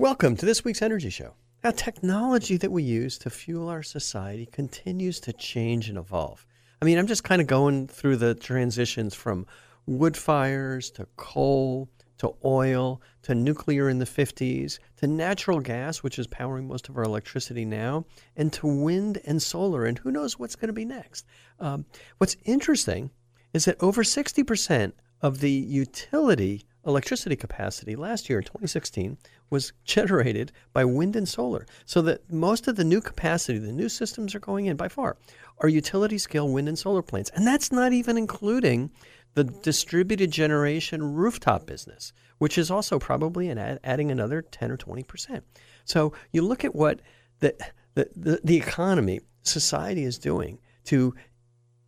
Welcome to this week's Energy Show. Now, technology that we use to fuel our society continues to change and evolve. I mean, I'm just kind of going through the transitions from wood fires to coal to oil to nuclear in the 50s to natural gas, which is powering most of our electricity now, and to wind and solar. And who knows what's going to be next? Um, what's interesting is that over 60% of the utility electricity capacity last year in 2016 was generated by wind and solar. So that most of the new capacity, the new systems are going in by far, are utility scale wind and solar plants. And that's not even including the distributed generation rooftop business, which is also probably an ad, adding another 10 or 20%. So you look at what the, the, the, the economy, society is doing to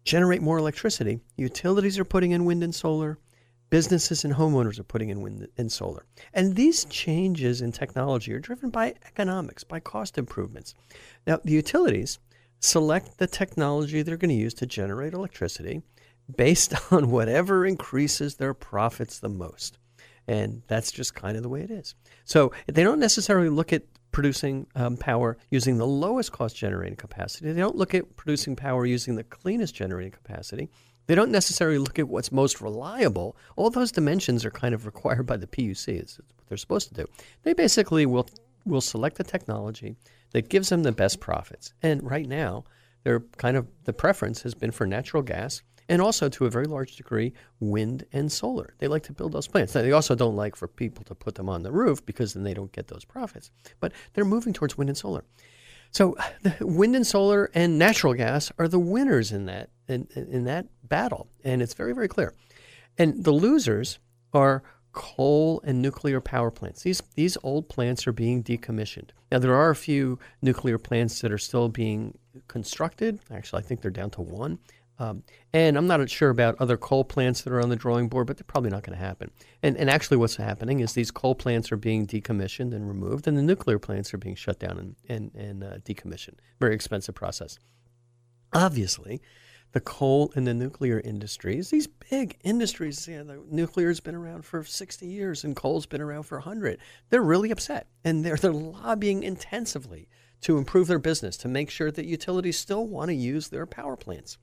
generate more electricity. Utilities are putting in wind and solar businesses and homeowners are putting in wind and solar. And these changes in technology are driven by economics, by cost improvements. Now, the utilities select the technology they're going to use to generate electricity based on whatever increases their profits the most. And that's just kind of the way it is. So they don't necessarily look at producing um, power using the lowest cost generating capacity. They don't look at producing power using the cleanest generating capacity. They don't necessarily look at what's most reliable. All those dimensions are kind of required by the PUC. It's what they're supposed to do. They basically will will select the technology that gives them the best profits. And right now, they're kind of the preference has been for natural gas and also to a very large degree wind and solar. They like to build those plants. Now, they also don't like for people to put them on the roof because then they don't get those profits. But they're moving towards wind and solar. So, wind and solar and natural gas are the winners in that in, in that battle, and it's very very clear. And the losers are coal and nuclear power plants. These these old plants are being decommissioned. Now there are a few nuclear plants that are still being constructed. Actually, I think they're down to one. Um, and I'm not sure about other coal plants that are on the drawing board, but they're probably not going to happen. And, and actually, what's happening is these coal plants are being decommissioned and removed, and the nuclear plants are being shut down and, and, and uh, decommissioned. Very expensive process. Obviously, the coal and the nuclear industries, these big industries, you know, the nuclear's been around for 60 years and coal's been around for 100. They're really upset, and they're, they're lobbying intensively to improve their business, to make sure that utilities still want to use their power plants.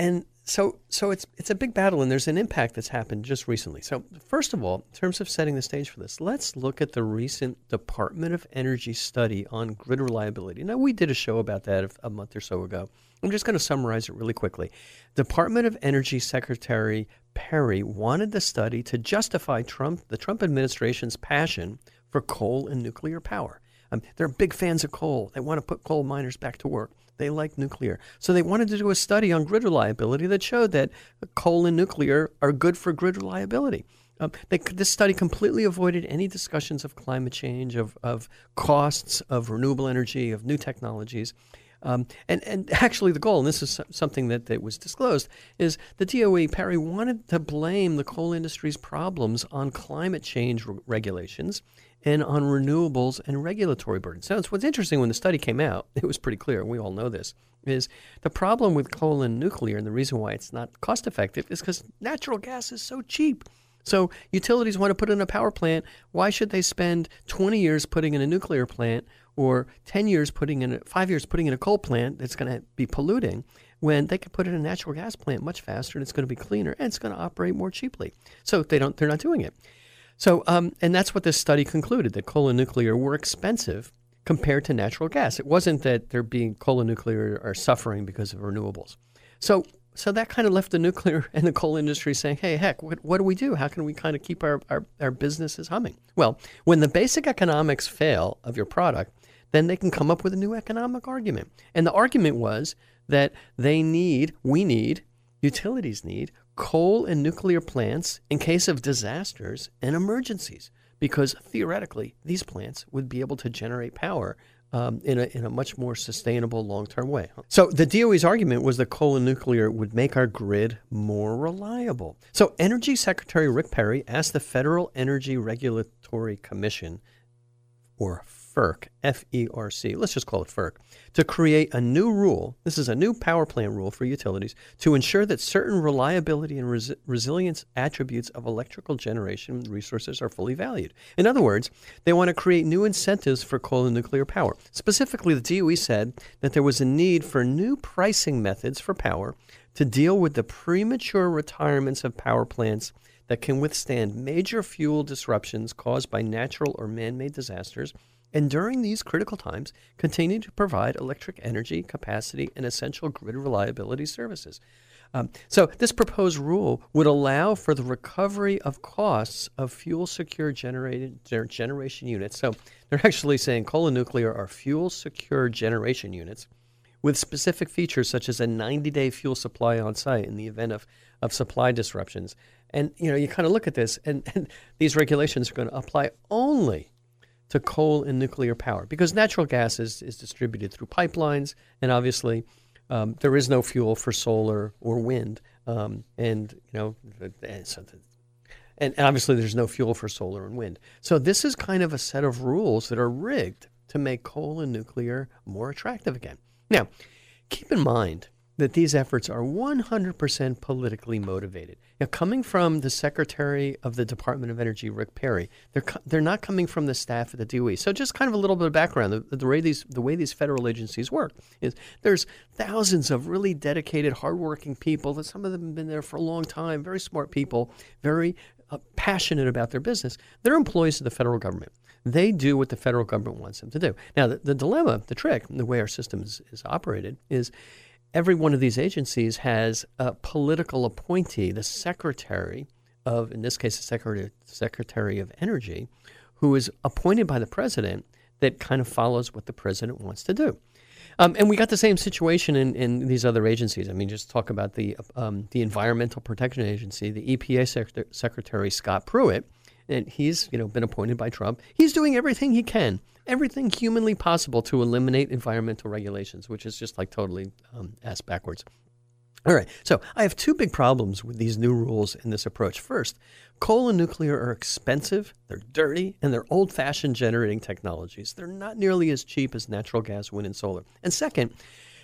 And so, so it's it's a big battle, and there's an impact that's happened just recently. So, first of all, in terms of setting the stage for this, let's look at the recent Department of Energy study on grid reliability. Now, we did a show about that a month or so ago. I'm just going to summarize it really quickly. Department of Energy Secretary Perry wanted the study to justify Trump, the Trump administration's passion for coal and nuclear power. Um, they're big fans of coal. They want to put coal miners back to work. They like nuclear. So they wanted to do a study on grid reliability that showed that coal and nuclear are good for grid reliability. Um, they, this study completely avoided any discussions of climate change, of, of costs of renewable energy, of new technologies. Um, and, and actually, the goal, and this is something that, that was disclosed, is the DOE, Perry, wanted to blame the coal industry's problems on climate change re- regulations and on renewables and regulatory burdens. So what's interesting when the study came out, it was pretty clear, we all know this, is the problem with coal and nuclear and the reason why it's not cost effective is because natural gas is so cheap. So utilities want to put in a power plant. Why should they spend 20 years putting in a nuclear plant or 10 years putting in a, 5 years putting in a coal plant that's going to be polluting when they could put in a natural gas plant much faster and it's going to be cleaner and it's going to operate more cheaply. So they don't they're not doing it. So, um, and that's what this study concluded that coal and nuclear were expensive compared to natural gas. It wasn't that they're being coal and nuclear are suffering because of renewables. So, so that kind of left the nuclear and the coal industry saying, hey, heck, what, what do we do? How can we kind of keep our, our, our businesses humming? Well, when the basic economics fail of your product, then they can come up with a new economic argument. And the argument was that they need, we need, utilities need coal and nuclear plants in case of disasters and emergencies, because theoretically, these plants would be able to generate power um, in, a, in a much more sustainable long term way. So, the DOE's argument was that coal and nuclear would make our grid more reliable. So, Energy Secretary Rick Perry asked the Federal Energy Regulatory Commission or FERC, F E R C, let's just call it FERC, to create a new rule. This is a new power plant rule for utilities to ensure that certain reliability and res- resilience attributes of electrical generation resources are fully valued. In other words, they want to create new incentives for coal and nuclear power. Specifically, the DOE said that there was a need for new pricing methods for power to deal with the premature retirements of power plants that can withstand major fuel disruptions caused by natural or man made disasters and during these critical times continue to provide electric energy capacity and essential grid reliability services. Um, so, this proposed rule would allow for the recovery of costs of fuel secure generated generation units. So, they're actually saying coal and nuclear are fuel secure generation units with specific features such as a 90 day fuel supply on site in the event of, of supply disruptions. And you know, you kind of look at this, and, and these regulations are going to apply only to coal and nuclear power because natural gas is, is distributed through pipelines, and obviously um, there is no fuel for solar or wind, um, and you know, and obviously there's no fuel for solar and wind. So this is kind of a set of rules that are rigged to make coal and nuclear more attractive again. Now, keep in mind that these efforts are 100% politically motivated. Now, coming from the Secretary of the Department of Energy, Rick Perry, they're, they're not coming from the staff at the DOE. So, just kind of a little bit of background the, the, way these, the way these federal agencies work is there's thousands of really dedicated, hardworking people that some of them have been there for a long time, very smart people, very uh, passionate about their business. They're employees of the federal government. They do what the federal government wants them to do. Now, the, the dilemma, the trick, the way our system is, is operated is every one of these agencies has a political appointee, the secretary of, in this case, the secretary, secretary of energy, who is appointed by the president that kind of follows what the president wants to do. Um, and we got the same situation in, in these other agencies. I mean, just talk about the um, the Environmental Protection Agency, the EPA Sec- Secretary Scott Pruitt, and he's you know been appointed by Trump. He's doing everything he can everything humanly possible to eliminate environmental regulations, which is just like totally um, ass backwards. All right, so I have two big problems with these new rules and this approach. First, coal and nuclear are expensive, they're dirty, and they're old fashioned generating technologies. They're not nearly as cheap as natural gas, wind, and solar. And second,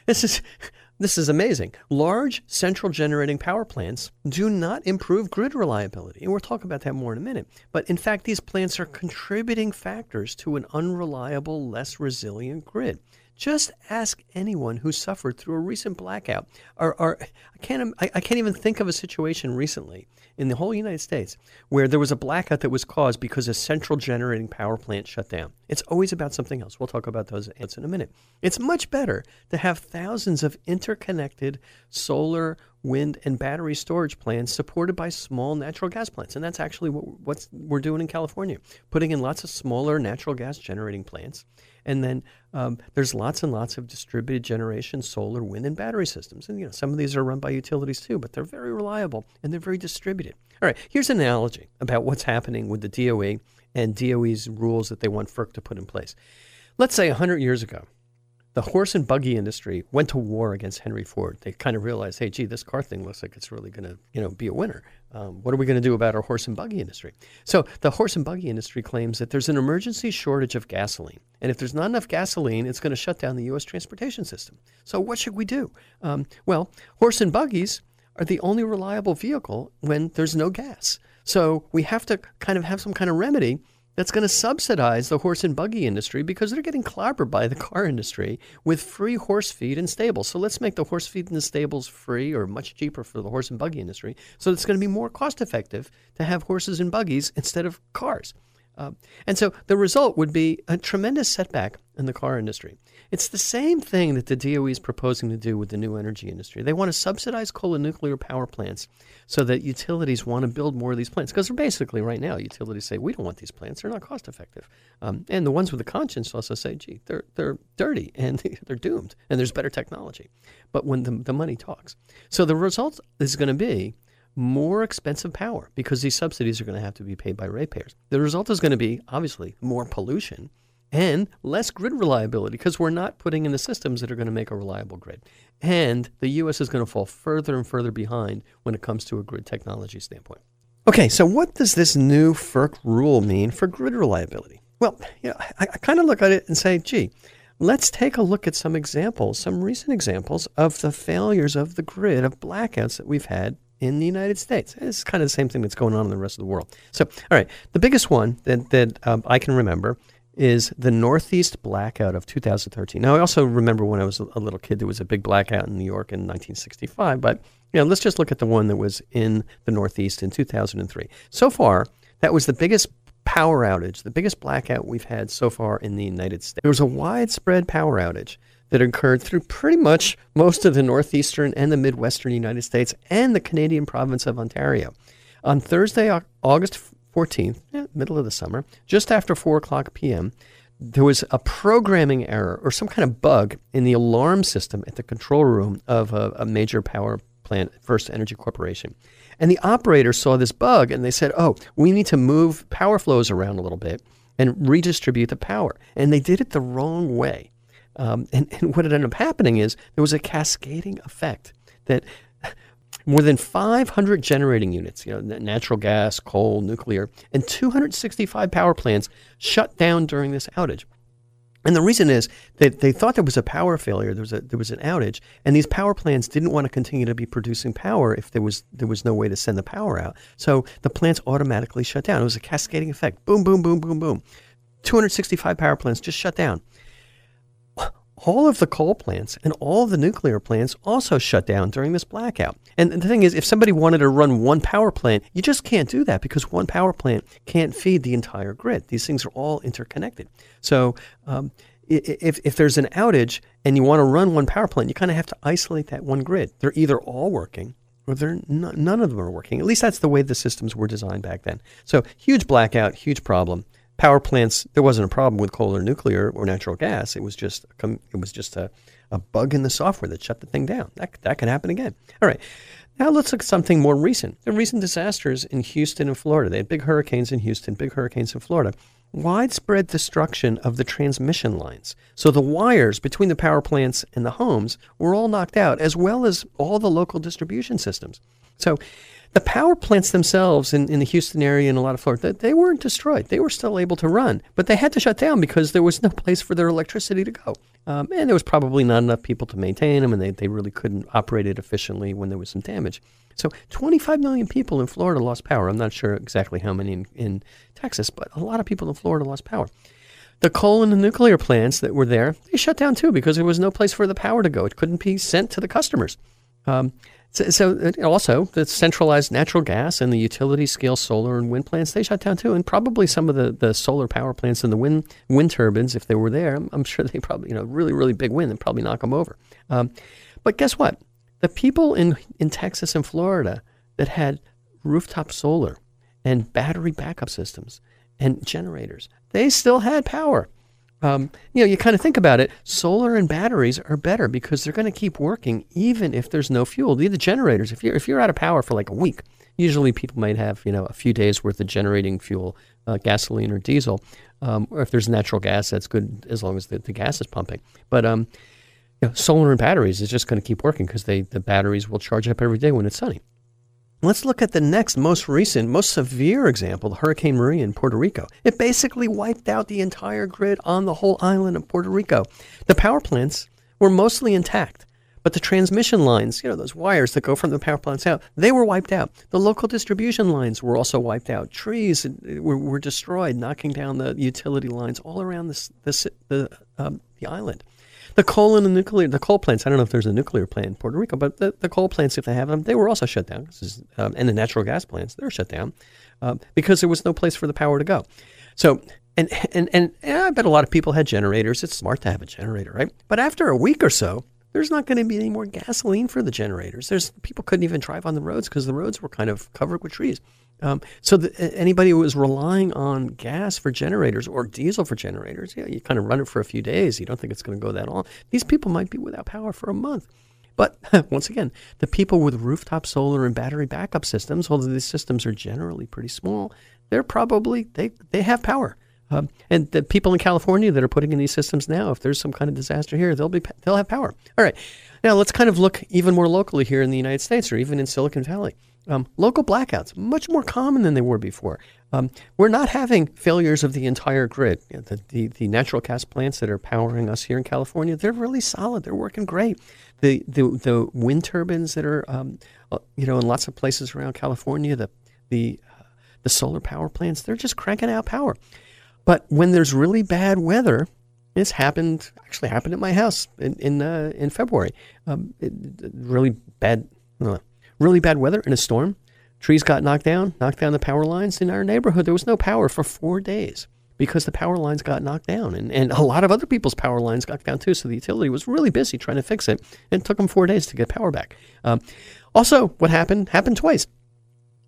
this is this is amazing. Large central generating power plants do not improve grid reliability. And we'll talk about that more in a minute. But in fact, these plants are contributing factors to an unreliable, less resilient grid. Just ask anyone who suffered through a recent blackout. Or, or I can't I, I can't even think of a situation recently in the whole United States where there was a blackout that was caused because a central generating power plant shut down. It's always about something else. We'll talk about those in a minute. It's much better to have thousands of interconnected solar, wind, and battery storage plants supported by small natural gas plants. And that's actually what we're doing in California, putting in lots of smaller natural gas generating plants. And then um, there's lots and lots of distributed generation solar, wind, and battery systems. And you know some of these are run by utilities too, but they're very reliable and they're very distributed. All right, here's an analogy about what's happening with the DOE and DOE's rules that they want FERC to put in place. Let's say 100 years ago, the horse and buggy industry went to war against Henry Ford. They kind of realized, hey, gee, this car thing looks like it's really going to, you know, be a winner. Um, what are we going to do about our horse and buggy industry? So the horse and buggy industry claims that there's an emergency shortage of gasoline, and if there's not enough gasoline, it's going to shut down the U.S. transportation system. So what should we do? Um, well, horse and buggies are the only reliable vehicle when there's no gas. So we have to kind of have some kind of remedy that's going to subsidize the horse and buggy industry because they're getting clobbered by the car industry with free horse feed and stables. So let's make the horse feed and the stables free or much cheaper for the horse and buggy industry. So it's going to be more cost effective to have horses and buggies instead of cars. Uh, and so the result would be a tremendous setback in the car industry. It's the same thing that the DOE is proposing to do with the new energy industry. They want to subsidize coal and nuclear power plants so that utilities want to build more of these plants. Because basically, right now, utilities say, we don't want these plants. They're not cost effective. Um, and the ones with the conscience also say, gee, they're, they're dirty and they're doomed and there's better technology. But when the, the money talks. So the result is going to be more expensive power because these subsidies are going to have to be paid by ratepayers. The result is going to be, obviously, more pollution and less grid reliability because we're not putting in the systems that are going to make a reliable grid. And the U.S. is going to fall further and further behind when it comes to a grid technology standpoint. Okay, so what does this new FERC rule mean for grid reliability? Well, you know, I, I kind of look at it and say, gee, let's take a look at some examples, some recent examples of the failures of the grid of blackouts that we've had in the United States. It's kind of the same thing that's going on in the rest of the world. So, all right, the biggest one that, that um, I can remember is the Northeast blackout of 2013. Now, I also remember when I was a little kid, there was a big blackout in New York in 1965, but you know, let's just look at the one that was in the Northeast in 2003. So far, that was the biggest power outage, the biggest blackout we've had so far in the United States. There was a widespread power outage that occurred through pretty much most of the northeastern and the midwestern United States and the Canadian province of Ontario. On Thursday, August 14th, middle of the summer, just after 4 o'clock p.m., there was a programming error or some kind of bug in the alarm system at the control room of a, a major power plant, First Energy Corporation. And the operator saw this bug and they said, oh, we need to move power flows around a little bit and redistribute the power. And they did it the wrong way. Um, and, and what ended up happening is there was a cascading effect that more than 500 generating units, you know, natural gas, coal, nuclear, and 265 power plants shut down during this outage. And the reason is that they thought there was a power failure, there was a there was an outage, and these power plants didn't want to continue to be producing power if there was there was no way to send the power out. So the plants automatically shut down. It was a cascading effect. Boom, boom, boom, boom, boom. 265 power plants just shut down all of the coal plants and all of the nuclear plants also shut down during this blackout. And the thing is, if somebody wanted to run one power plant, you just can't do that because one power plant can't feed the entire grid. These things are all interconnected. So, um, if, if there's an outage and you want to run one power plant, you kind of have to isolate that one grid. They're either all working or they're none of them are working. At least that's the way the systems were designed back then. So, huge blackout, huge problem power plants, there wasn't a problem with coal or nuclear or natural gas. It was just it was just a, a bug in the software that shut the thing down. That that can happen again. All right. Now let's look at something more recent. The recent disasters in Houston and Florida. They had big hurricanes in Houston, big hurricanes in Florida. Widespread destruction of the transmission lines. So the wires between the power plants and the homes were all knocked out, as well as all the local distribution systems. So the power plants themselves in, in the Houston area and a lot of Florida, they weren't destroyed. They were still able to run, but they had to shut down because there was no place for their electricity to go. Um, and there was probably not enough people to maintain them, and they, they really couldn't operate it efficiently when there was some damage. So 25 million people in Florida lost power. I'm not sure exactly how many in, in Texas, but a lot of people in Florida lost power. The coal and the nuclear plants that were there, they shut down too because there was no place for the power to go. It couldn't be sent to the customers. Um, so, so, also the centralized natural gas and the utility scale solar and wind plants they shut down too, and probably some of the, the solar power plants and the wind wind turbines if they were there. I'm, I'm sure they probably you know really really big wind and probably knock them over. Um, but guess what? The people in in Texas and Florida that had rooftop solar and battery backup systems and generators, they still had power. Um, you know, you kind of think about it. Solar and batteries are better because they're going to keep working even if there's no fuel. The, generators, if you're if you're out of power for like a week, usually people might have you know a few days worth of generating fuel, uh, gasoline or diesel, um, or if there's natural gas, that's good as long as the, the gas is pumping. But um, you know, solar and batteries is just going to keep working because they the batteries will charge up every day when it's sunny. Let's look at the next most recent, most severe example, Hurricane Maria in Puerto Rico. It basically wiped out the entire grid on the whole island of Puerto Rico. The power plants were mostly intact, but the transmission lines, you know, those wires that go from the power plants out, they were wiped out. The local distribution lines were also wiped out. Trees were, were destroyed, knocking down the utility lines all around the, um, the island. The coal and the nuclear, the coal plants. I don't know if there's a nuclear plant in Puerto Rico, but the, the coal plants, if they have them, they were also shut down. Is, um, and the natural gas plants, they're shut down um, because there was no place for the power to go. So, and and and I bet a lot of people had generators. It's smart to have a generator, right? But after a week or so, there's not going to be any more gasoline for the generators. There's people couldn't even drive on the roads because the roads were kind of covered with trees. Um, so anybody who was relying on gas for generators or diesel for generators, yeah, you kind of run it for a few days. You don't think it's going to go that long. These people might be without power for a month. But once again, the people with rooftop solar and battery backup systems, although these systems are generally pretty small, they're probably they they have power. Um, and the people in California that are putting in these systems now, if there's some kind of disaster here, they'll be they'll have power. All right, now let's kind of look even more locally here in the United States, or even in Silicon Valley. Um, local blackouts, much more common than they were before. Um, we're not having failures of the entire grid. You know, the, the, the, natural gas plants that are powering us here in California, they're really solid. They're working great. The, the, the wind turbines that are, um, uh, you know, in lots of places around California, the, the, uh, the solar power plants, they're just cranking out power. But when there's really bad weather, this happened actually happened at my house in in, uh, in February. Um, it, really bad, uh, really bad weather in a storm. Trees got knocked down, knocked down the power lines in our neighborhood. There was no power for four days because the power lines got knocked down, and, and a lot of other people's power lines got down too. So the utility was really busy trying to fix it, and it took them four days to get power back. Um, also, what happened happened twice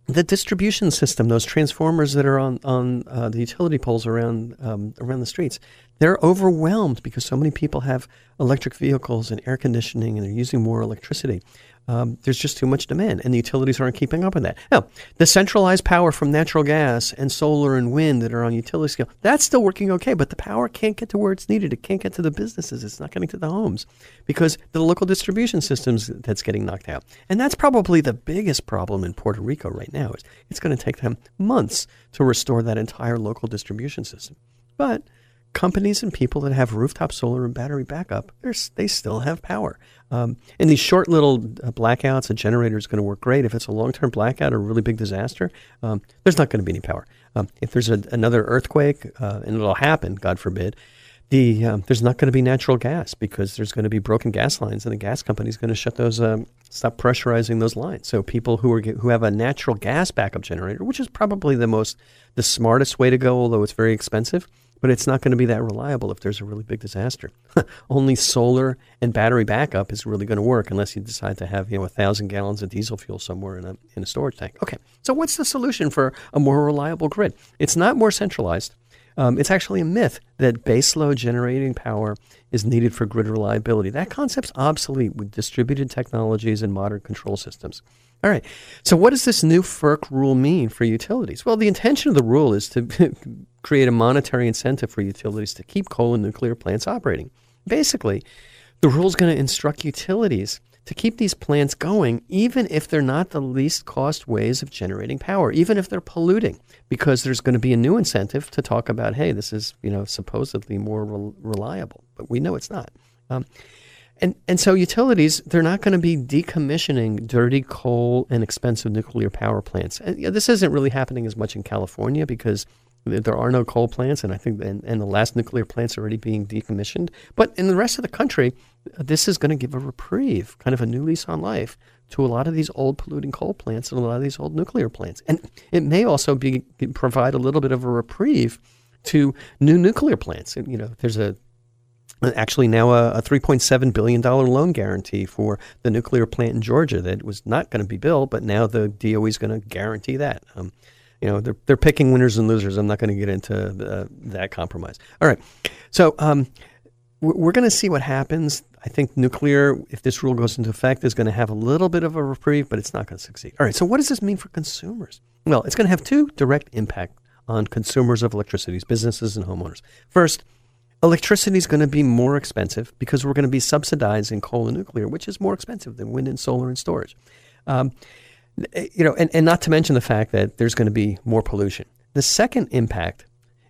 the distribution system, those transformers that are on on uh, the utility poles around um, around the streets, they're overwhelmed because so many people have electric vehicles and air conditioning, and they're using more electricity um, there's just too much demand, and the utilities aren't keeping up with that. Now, the centralized power from natural gas and solar and wind that are on utility scale, that's still working okay, but the power can't get to where it's needed. It can't get to the businesses. It's not getting to the homes because the local distribution systems that's getting knocked out. And that's probably the biggest problem in Puerto Rico right now. Is it's going to take them months to restore that entire local distribution system. But companies and people that have rooftop solar and battery backup, they still have power. Um, in these short little uh, blackouts, a generator is going to work great. If it's a long term blackout or a really big disaster, um, there's not going to be any power. Um, if there's a, another earthquake, uh, and it'll happen, God forbid, the um, there's not going to be natural gas because there's going to be broken gas lines, and the gas company is going to shut those, um, stop pressurizing those lines. So people who are who have a natural gas backup generator, which is probably the most the smartest way to go, although it's very expensive but it's not going to be that reliable if there's a really big disaster. Only solar and battery backup is really going to work unless you decide to have you know a thousand gallons of diesel fuel somewhere in a in a storage tank. Okay, so what's the solution for a more reliable grid? It's not more centralized. Um, it's actually a myth that baseload generating power is needed for grid reliability. That concept's obsolete with distributed technologies and modern control systems. All right. So, what does this new FERC rule mean for utilities? Well, the intention of the rule is to create a monetary incentive for utilities to keep coal and nuclear plants operating. Basically, the rule is going to instruct utilities to keep these plants going, even if they're not the least cost ways of generating power, even if they're polluting, because there's going to be a new incentive to talk about, hey, this is you know supposedly more re- reliable, but we know it's not. Um, and, and so utilities, they're not going to be decommissioning dirty coal and expensive nuclear power plants. And, you know, this isn't really happening as much in California because there are no coal plants, and I think and, and the last nuclear plants are already being decommissioned. But in the rest of the country, this is going to give a reprieve, kind of a new lease on life to a lot of these old polluting coal plants and a lot of these old nuclear plants. And it may also be provide a little bit of a reprieve to new nuclear plants. You know, there's a actually now a, a $3.7 billion loan guarantee for the nuclear plant in Georgia that was not going to be built, but now the DOE is going to guarantee that. Um, you know, they're, they're picking winners and losers. I'm not going to get into uh, that compromise. All right. So um, we're going to see what happens. I think nuclear, if this rule goes into effect, is going to have a little bit of a reprieve, but it's not going to succeed. All right. So what does this mean for consumers? Well, it's going to have two direct impact on consumers of electricity, businesses and homeowners. First, electricity is going to be more expensive because we're going to be subsidizing coal and nuclear, which is more expensive than wind and solar and storage. Um, you know, and, and not to mention the fact that there's going to be more pollution. The second impact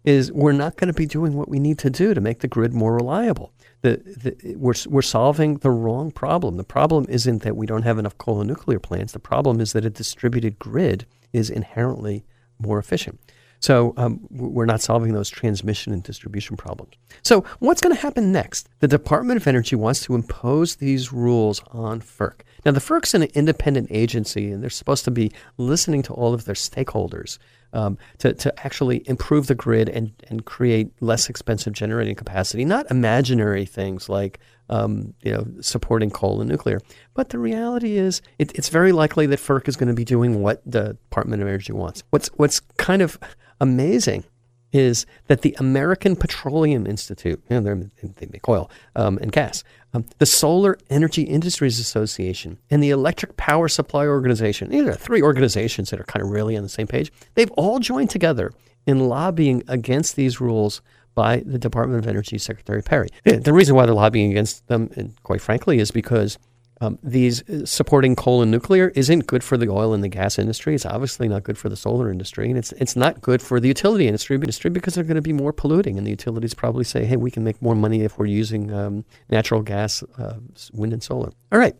is we're not going to be doing what we need to do to make the grid more reliable. The, the, we're, we're solving the wrong problem. The problem isn't that we don't have enough coal and nuclear plants. The problem is that a distributed grid is inherently more efficient. So um, we're not solving those transmission and distribution problems. So what's going to happen next? The Department of Energy wants to impose these rules on FERC. Now, the FERC's an independent agency, and they're supposed to be listening to all of their stakeholders um, to, to actually improve the grid and, and create less expensive generating capacity, not imaginary things like um, you know, supporting coal and nuclear. But the reality is, it, it's very likely that FERC is going to be doing what the Department of Energy wants. What's what's kind of amazing is that the American Petroleum Institute, you know, they make oil um, and gas, um, the Solar Energy Industries Association, and the Electric Power Supply Organization, these are three organizations that are kind of really on the same page, they've all joined together in lobbying against these rules by the Department of Energy Secretary Perry. The reason why they're lobbying against them, and quite frankly, is because um, these uh, supporting coal and nuclear isn't good for the oil and the gas industry. It's obviously not good for the solar industry, and it's it's not good for the utility industry, industry because they're going to be more polluting. And the utilities probably say, "Hey, we can make more money if we're using um, natural gas, uh, wind, and solar." All right.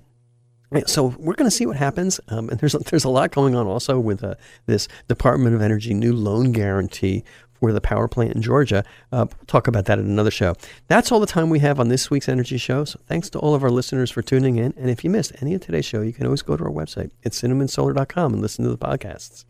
So we're going to see what happens, um, and there's there's a lot going on also with uh, this Department of Energy new loan guarantee for the power plant in Georgia. Uh, we'll talk about that in another show. That's all the time we have on this week's Energy Show. So thanks to all of our listeners for tuning in. And if you missed any of today's show, you can always go to our website at cinnamonsolar.com and listen to the podcasts.